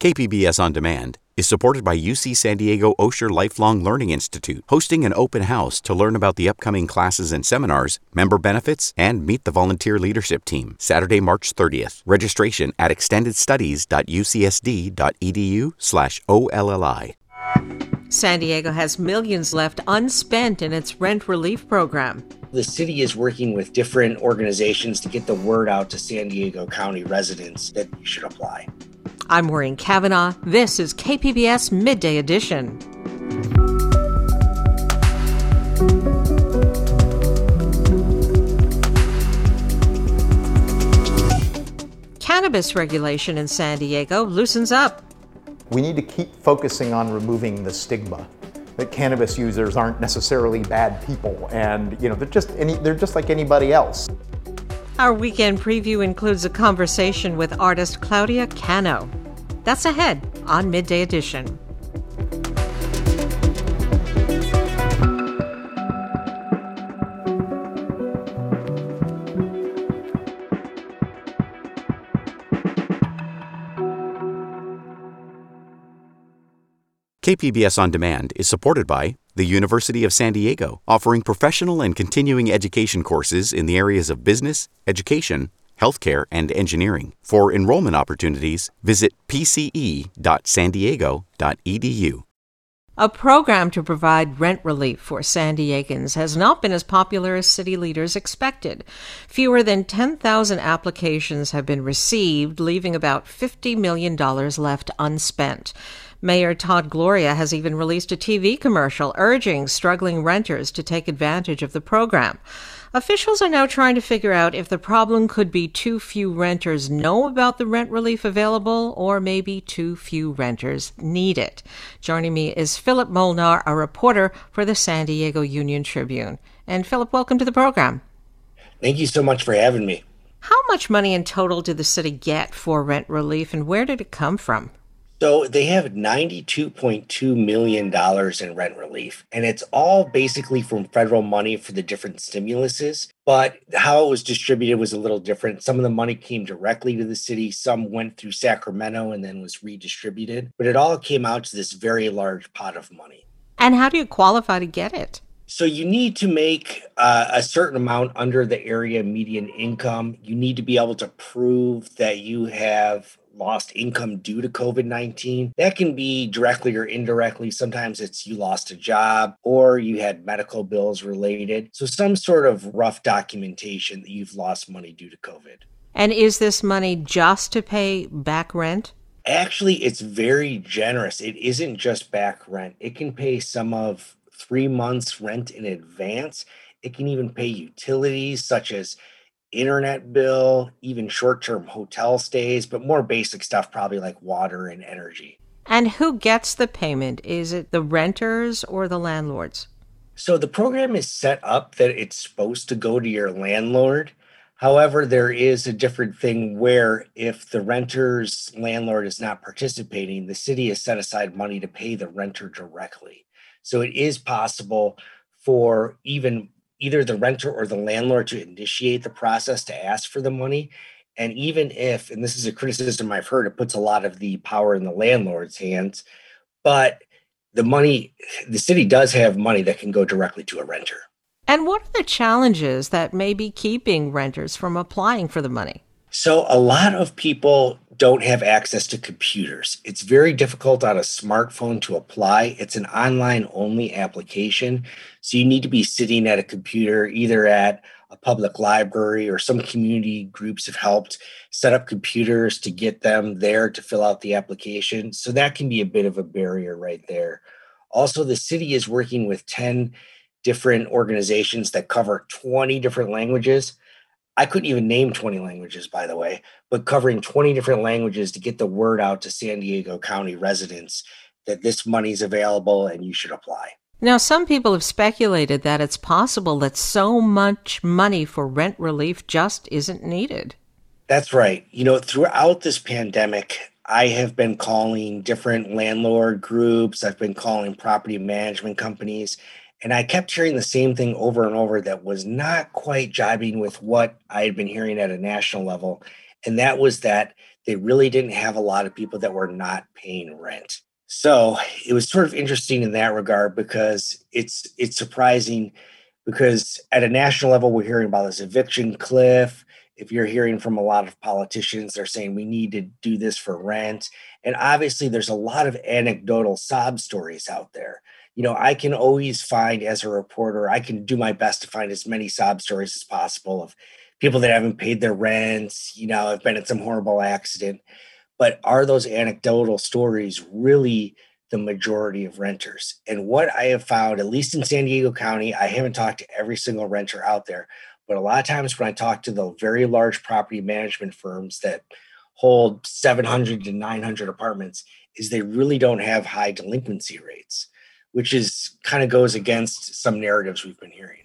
KPBS On Demand is supported by UC San Diego Osher Lifelong Learning Institute, hosting an open house to learn about the upcoming classes and seminars, member benefits, and meet the volunteer leadership team. Saturday, March 30th. Registration at extendedstudies.ucsd.edu/olli. San Diego has millions left unspent in its rent relief program. The city is working with different organizations to get the word out to San Diego County residents that you should apply. I'm Maureen Cavanaugh. This is KPBS Midday Edition. Cannabis regulation in San Diego loosens up. We need to keep focusing on removing the stigma that cannabis users aren't necessarily bad people and you know they're just any they're just like anybody else. Our weekend preview includes a conversation with artist Claudia Cano. That's ahead on Midday Edition. KPBS On Demand is supported by the University of San Diego, offering professional and continuing education courses in the areas of business, education, healthcare, and engineering. For enrollment opportunities, visit pce.sandiego.edu. A program to provide rent relief for San Diegans has not been as popular as city leaders expected. Fewer than 10,000 applications have been received, leaving about $50 million left unspent. Mayor Todd Gloria has even released a TV commercial urging struggling renters to take advantage of the program. Officials are now trying to figure out if the problem could be too few renters know about the rent relief available or maybe too few renters need it. Joining me is Philip Molnar, a reporter for the San Diego Union Tribune. And Philip, welcome to the program. Thank you so much for having me. How much money in total did the city get for rent relief and where did it come from? So they have $92.2 million in rent relief, and it's all basically from federal money for the different stimuluses. But how it was distributed was a little different. Some of the money came directly to the city, some went through Sacramento and then was redistributed. But it all came out to this very large pot of money. And how do you qualify to get it? So you need to make uh, a certain amount under the area median income. You need to be able to prove that you have lost income due to COVID 19. That can be directly or indirectly. Sometimes it's you lost a job or you had medical bills related. So, some sort of rough documentation that you've lost money due to COVID. And is this money just to pay back rent? Actually, it's very generous. It isn't just back rent, it can pay some of three months' rent in advance. It can even pay utilities such as internet bill, even short term hotel stays, but more basic stuff, probably like water and energy. And who gets the payment? Is it the renters or the landlords? So the program is set up that it's supposed to go to your landlord. However, there is a different thing where if the renter's landlord is not participating, the city has set aside money to pay the renter directly. So it is possible for even either the renter or the landlord to initiate the process to ask for the money. And even if, and this is a criticism I've heard, it puts a lot of the power in the landlord's hands, but the money, the city does have money that can go directly to a renter. And what are the challenges that may be keeping renters from applying for the money? So, a lot of people don't have access to computers. It's very difficult on a smartphone to apply. It's an online only application. So, you need to be sitting at a computer, either at a public library or some community groups have helped set up computers to get them there to fill out the application. So, that can be a bit of a barrier right there. Also, the city is working with 10 different organizations that cover 20 different languages I couldn't even name 20 languages, by the way, but covering 20 different languages to get the word out to San Diego County residents that this money is available and you should apply. Now, some people have speculated that it's possible that so much money for rent relief just isn't needed. That's right. You know, throughout this pandemic, I have been calling different landlord groups, I've been calling property management companies, and I kept hearing the same thing over and over that was not quite jibing with what I had been hearing at a national level. And that was that they really didn't have a lot of people that were not paying rent. So it was sort of interesting in that regard because it's it's surprising because at a national level we're hearing about this eviction cliff. If you're hearing from a lot of politicians, they're saying we need to do this for rent. And obviously there's a lot of anecdotal sob stories out there. You know, I can always find as a reporter, I can do my best to find as many sob stories as possible of people that haven't paid their rents, you know, have been in some horrible accident but are those anecdotal stories really the majority of renters? And what I have found, at least in San Diego County, I haven't talked to every single renter out there, but a lot of times when I talk to the very large property management firms that hold 700 to 900 apartments, is they really don't have high delinquency rates, which is kind of goes against some narratives we've been hearing.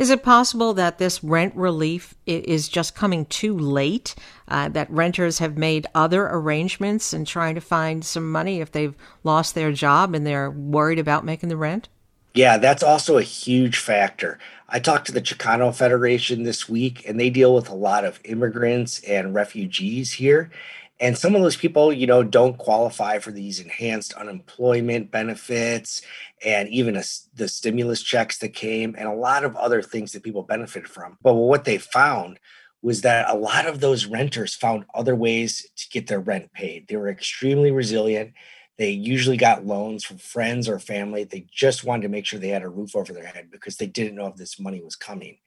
Is it possible that this rent relief is just coming too late? Uh, that renters have made other arrangements and trying to find some money if they've lost their job and they're worried about making the rent? Yeah, that's also a huge factor. I talked to the Chicano Federation this week, and they deal with a lot of immigrants and refugees here. And some of those people, you know, don't qualify for these enhanced unemployment benefits and even a, the stimulus checks that came and a lot of other things that people benefited from. But what they found was that a lot of those renters found other ways to get their rent paid. They were extremely resilient. They usually got loans from friends or family. They just wanted to make sure they had a roof over their head because they didn't know if this money was coming.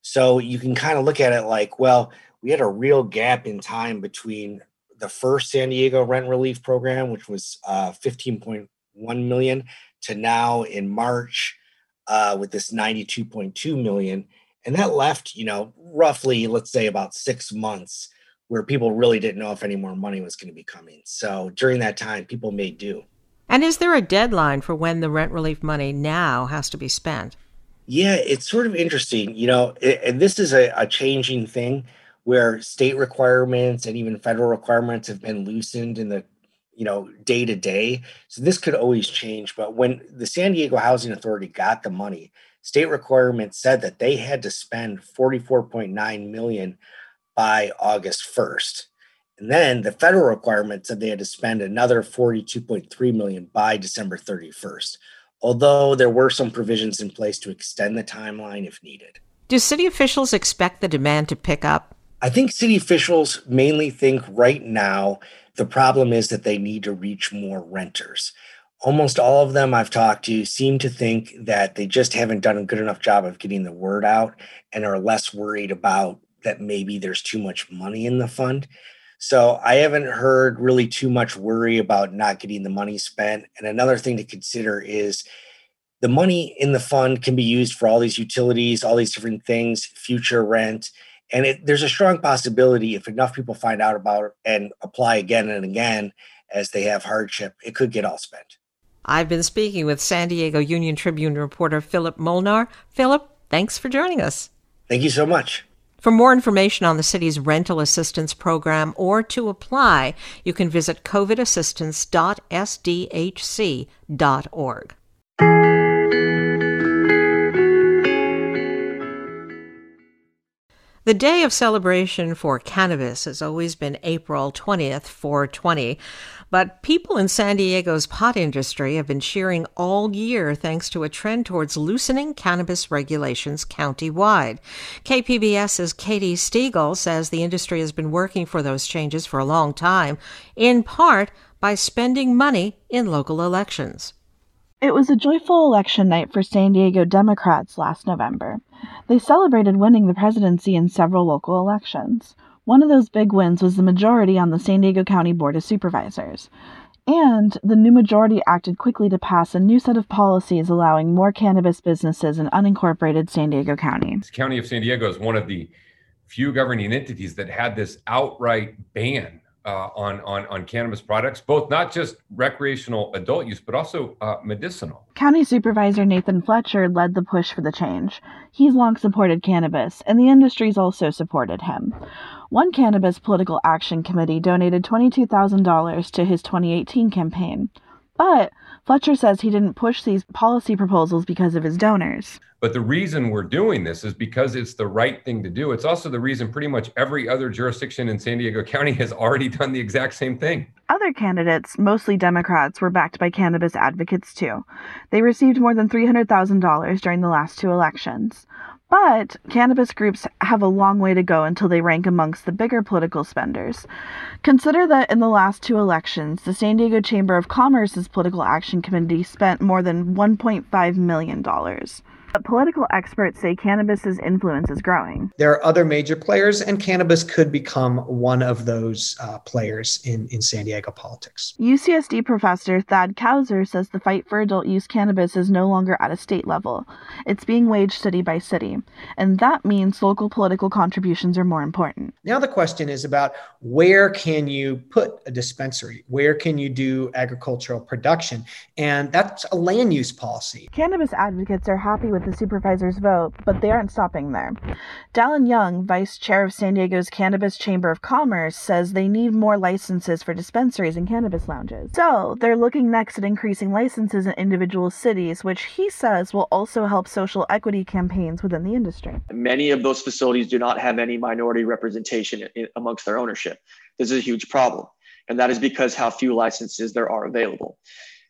So you can kind of look at it like, well, we had a real gap in time between the first San Diego rent relief program, which was uh, 15.1 million, to now in March uh, with this 92.2 million. And that left, you know, roughly, let's say about six months where people really didn't know if any more money was going to be coming. So during that time, people made do. And is there a deadline for when the rent relief money now has to be spent? Yeah, it's sort of interesting, you know, and this is a, a changing thing where state requirements and even federal requirements have been loosened in the you know day to day so this could always change but when the san diego housing authority got the money state requirements said that they had to spend 44.9 million by august 1st and then the federal requirement said they had to spend another 42.3 million by december 31st although there were some provisions in place to extend the timeline if needed. Do city officials expect the demand to pick up I think city officials mainly think right now the problem is that they need to reach more renters. Almost all of them I've talked to seem to think that they just haven't done a good enough job of getting the word out and are less worried about that maybe there's too much money in the fund. So I haven't heard really too much worry about not getting the money spent. And another thing to consider is the money in the fund can be used for all these utilities, all these different things, future rent and it, there's a strong possibility if enough people find out about it and apply again and again as they have hardship, it could get all spent. I've been speaking with San Diego Union Tribune reporter Philip Molnar. Philip, thanks for joining us. Thank you so much. For more information on the city's rental assistance program or to apply, you can visit covidassistance.sdhc.org. The day of celebration for cannabis has always been April 20th, 420. But people in San Diego's pot industry have been cheering all year thanks to a trend towards loosening cannabis regulations countywide. KPBS's Katie Stiegel says the industry has been working for those changes for a long time, in part by spending money in local elections. It was a joyful election night for San Diego Democrats last November. They celebrated winning the presidency in several local elections. One of those big wins was the majority on the San Diego County Board of Supervisors. And the new majority acted quickly to pass a new set of policies allowing more cannabis businesses in unincorporated San Diego County. The County of San Diego is one of the few governing entities that had this outright ban uh, on, on, on cannabis products, both not just recreational adult use, but also uh, medicinal. County Supervisor Nathan Fletcher led the push for the change. He's long supported cannabis, and the industry's also supported him. One cannabis political action committee donated $22,000 to his 2018 campaign. But Fletcher says he didn't push these policy proposals because of his donors. But the reason we're doing this is because it's the right thing to do. It's also the reason pretty much every other jurisdiction in San Diego County has already done the exact same thing. Other candidates, mostly Democrats, were backed by cannabis advocates too. They received more than $300,000 during the last two elections. But cannabis groups have a long way to go until they rank amongst the bigger political spenders. Consider that in the last two elections, the San Diego Chamber of Commerce's Political Action Committee spent more than $1.5 million. But political experts say cannabis's influence is growing. There are other major players, and cannabis could become one of those uh, players in, in San Diego politics. UCSD professor Thad Kousser says the fight for adult use cannabis is no longer at a state level. It's being waged city by city. And that means local political contributions are more important. Now, the question is about where can you put a dispensary? Where can you do agricultural production? And that's a land use policy. Cannabis advocates are happy with with the supervisor's vote, but they aren't stopping there. Dallin Young, vice chair of San Diego's Cannabis Chamber of Commerce, says they need more licenses for dispensaries and cannabis lounges. So they're looking next at increasing licenses in individual cities, which he says will also help social equity campaigns within the industry. Many of those facilities do not have any minority representation amongst their ownership. This is a huge problem. And that is because how few licenses there are available.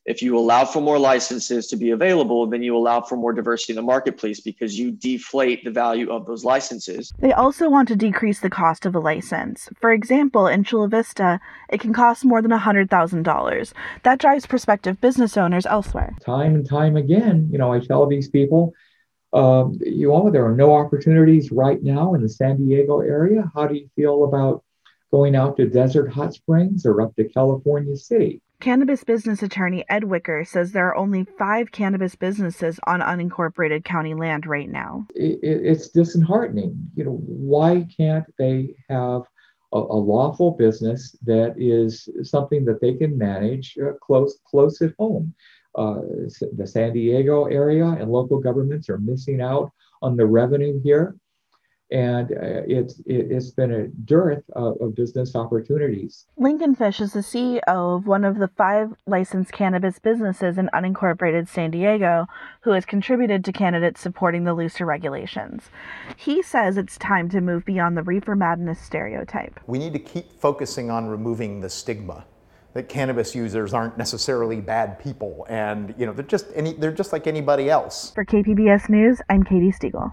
If you allow for more licenses to be available, then you allow for more diversity in the marketplace because you deflate the value of those licenses. They also want to decrease the cost of a license. For example, in Chula Vista, it can cost more than $100,000. That drives prospective business owners elsewhere. Time and time again, you know, I tell these people, um, you all, there are no opportunities right now in the San Diego area. How do you feel about going out to Desert Hot Springs or up to California City? Cannabis business attorney Ed Wicker says there are only five cannabis businesses on unincorporated county land right now. It, it's disheartening. You know, why can't they have a, a, lawful business that is something that they can manage uh, close close at home? Uh, the San Diego area and local governments are missing out on the revenue here and uh, it's it, has been a dearth of, of, business opportunities. Lincoln Fish is the CEO of one of the five licensed cannabis businesses in unincorporated San Diego, who has contributed to candidates supporting the looser regulations. He says it's time to move beyond the reefer madness stereotype. We need to keep focusing on removing the stigma that cannabis users aren't necessarily bad people and you know they're just any they're just like anybody else. For KPBS News, I'm Katie Stiegel.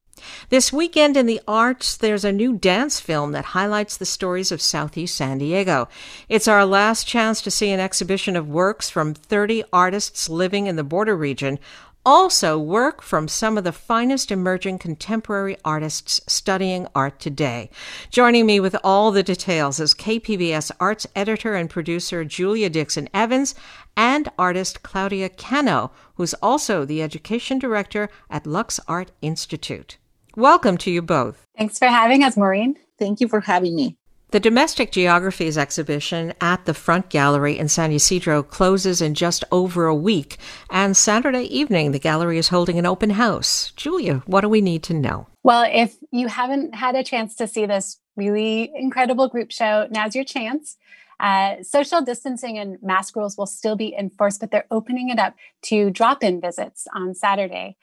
This weekend in the arts, there's a new dance film that highlights the stories of Southeast San Diego. It's our last chance to see an exhibition of works from 30 artists living in the border region. Also, work from some of the finest emerging contemporary artists studying art today. Joining me with all the details is KPBS arts editor and producer Julia Dixon Evans and artist Claudia Cano, who's also the education director at Lux Art Institute. Welcome to you both. Thanks for having us, Maureen. Thank you for having me. The Domestic Geographies exhibition at the Front Gallery in San Ysidro closes in just over a week, and Saturday evening the gallery is holding an open house. Julia, what do we need to know? Well, if you haven't had a chance to see this really incredible group show, now's your chance. Uh, social distancing and mask rules will still be enforced, but they're opening it up to drop in visits on Saturday.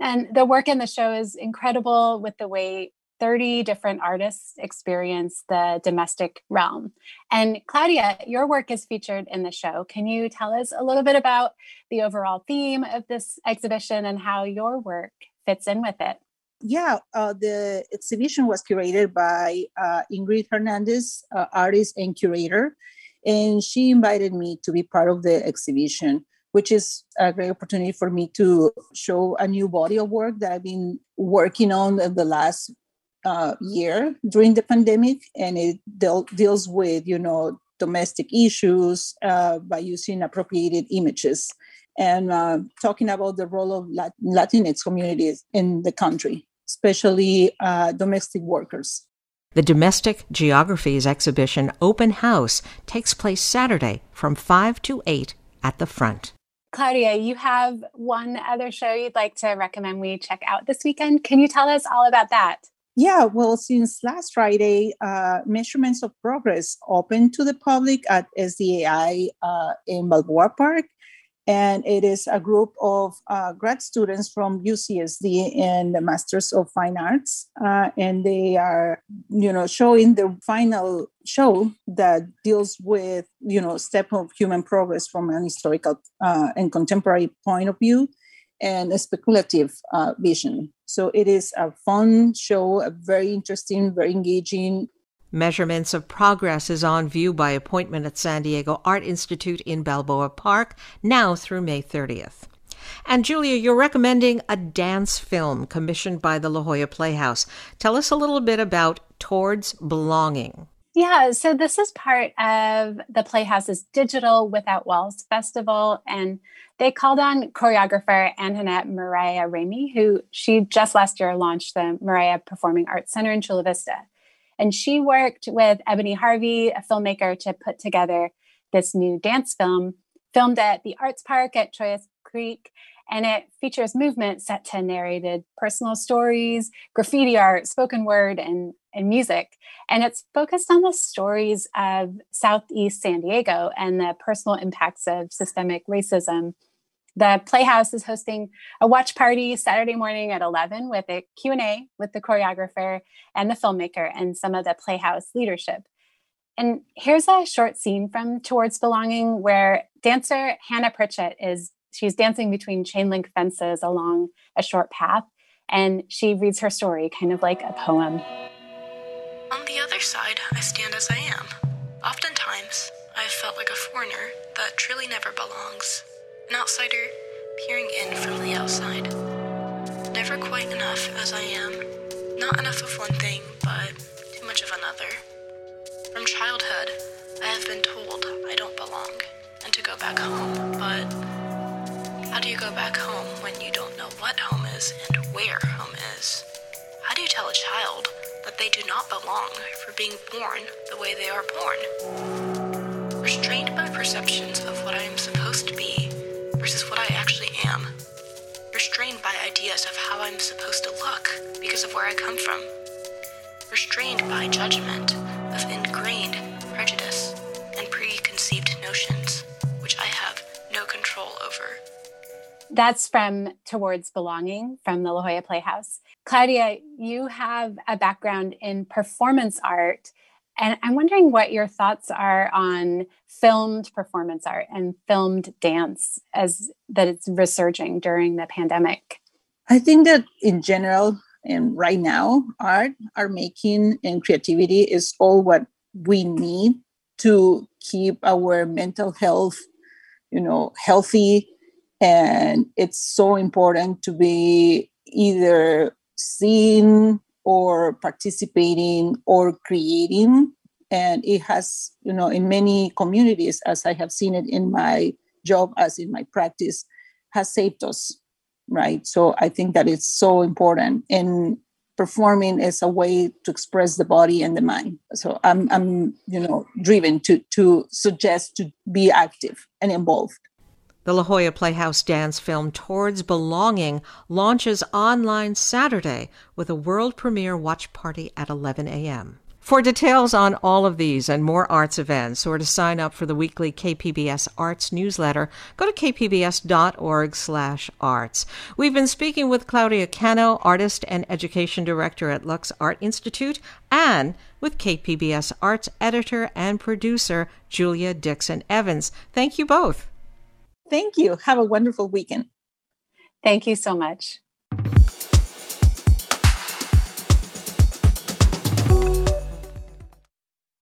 And the work in the show is incredible with the way 30 different artists experience the domestic realm. And Claudia, your work is featured in the show. Can you tell us a little bit about the overall theme of this exhibition and how your work fits in with it? Yeah, uh, the exhibition was curated by uh, Ingrid Hernandez, uh, artist and curator, and she invited me to be part of the exhibition which is a great opportunity for me to show a new body of work that I've been working on the last uh, year during the pandemic, and it deal, deals with you know domestic issues uh, by using appropriated images. and uh, talking about the role of Latinx communities in the country, especially uh, domestic workers. The Domestic Geographies exhibition Open House takes place Saturday from 5 to 8 at the front. Claudia, you have one other show you'd like to recommend we check out this weekend. Can you tell us all about that? Yeah, well, since last Friday, uh, Measurements of Progress opened to the public at SDAI uh, in Balboa Park and it is a group of uh, grad students from UCSD and the Masters of Fine Arts, uh, and they are, you know, showing the final show that deals with, you know, step of human progress from an historical uh, and contemporary point of view, and a speculative uh, vision. So it is a fun show, a very interesting, very engaging, Measurements of Progress is on view by appointment at San Diego Art Institute in Balboa Park now through May 30th. And Julia, you're recommending a dance film commissioned by the La Jolla Playhouse. Tell us a little bit about Towards Belonging. Yeah, so this is part of the Playhouse's Digital Without Walls Festival, and they called on choreographer Antoinette Mariah Ramey, who she just last year launched the Mariah Performing Arts Center in Chula Vista. And she worked with Ebony Harvey, a filmmaker, to put together this new dance film filmed at the Arts Park at Chollas Creek. And it features movement set to narrated personal stories, graffiti art, spoken word, and, and music. And it's focused on the stories of Southeast San Diego and the personal impacts of systemic racism the Playhouse is hosting a watch party Saturday morning at 11 with a Q&A with the choreographer and the filmmaker and some of the Playhouse leadership. And here's a short scene from Towards Belonging where dancer Hannah Pritchett is she's dancing between chain link fences along a short path and she reads her story kind of like a poem. On the other side, I stand as I am. Oftentimes, I've felt like a foreigner that truly never belongs an outsider peering in from the outside. Never quite enough as I am. Not enough of one thing, but too much of another. From childhood, I have been told I don't belong and to go back home, but how do you go back home when you don't know what home is and where home is? How do you tell a child that they do not belong for being born the way they are born? Restrained by perceptions of what I am supposed ideas of how I'm supposed to look because of where I come from. Restrained by judgment of ingrained prejudice and preconceived notions, which I have no control over. That's from Towards Belonging from the La Jolla Playhouse. Claudia, you have a background in performance art and I'm wondering what your thoughts are on filmed performance art and filmed dance as that it's resurging during the pandemic. I think that in general and right now, art, art making and creativity is all what we need to keep our mental health, you know, healthy. And it's so important to be either seen or participating or creating and it has you know in many communities as i have seen it in my job as in my practice has saved us right? So i think that it's so important and performing is a way to express the body and the mind. So i'm i'm you know driven to to suggest to be active and involved. The La Jolla Playhouse dance film Towards Belonging launches online Saturday with a world premiere watch party at 11 a.m. For details on all of these and more arts events or to sign up for the weekly KPBS Arts newsletter, go to kpbs.org/arts. We've been speaking with Claudia Cano, artist and education director at Lux Art Institute, and with KPBS Arts editor and producer Julia Dixon Evans. Thank you both. Thank you. Have a wonderful weekend. Thank you so much.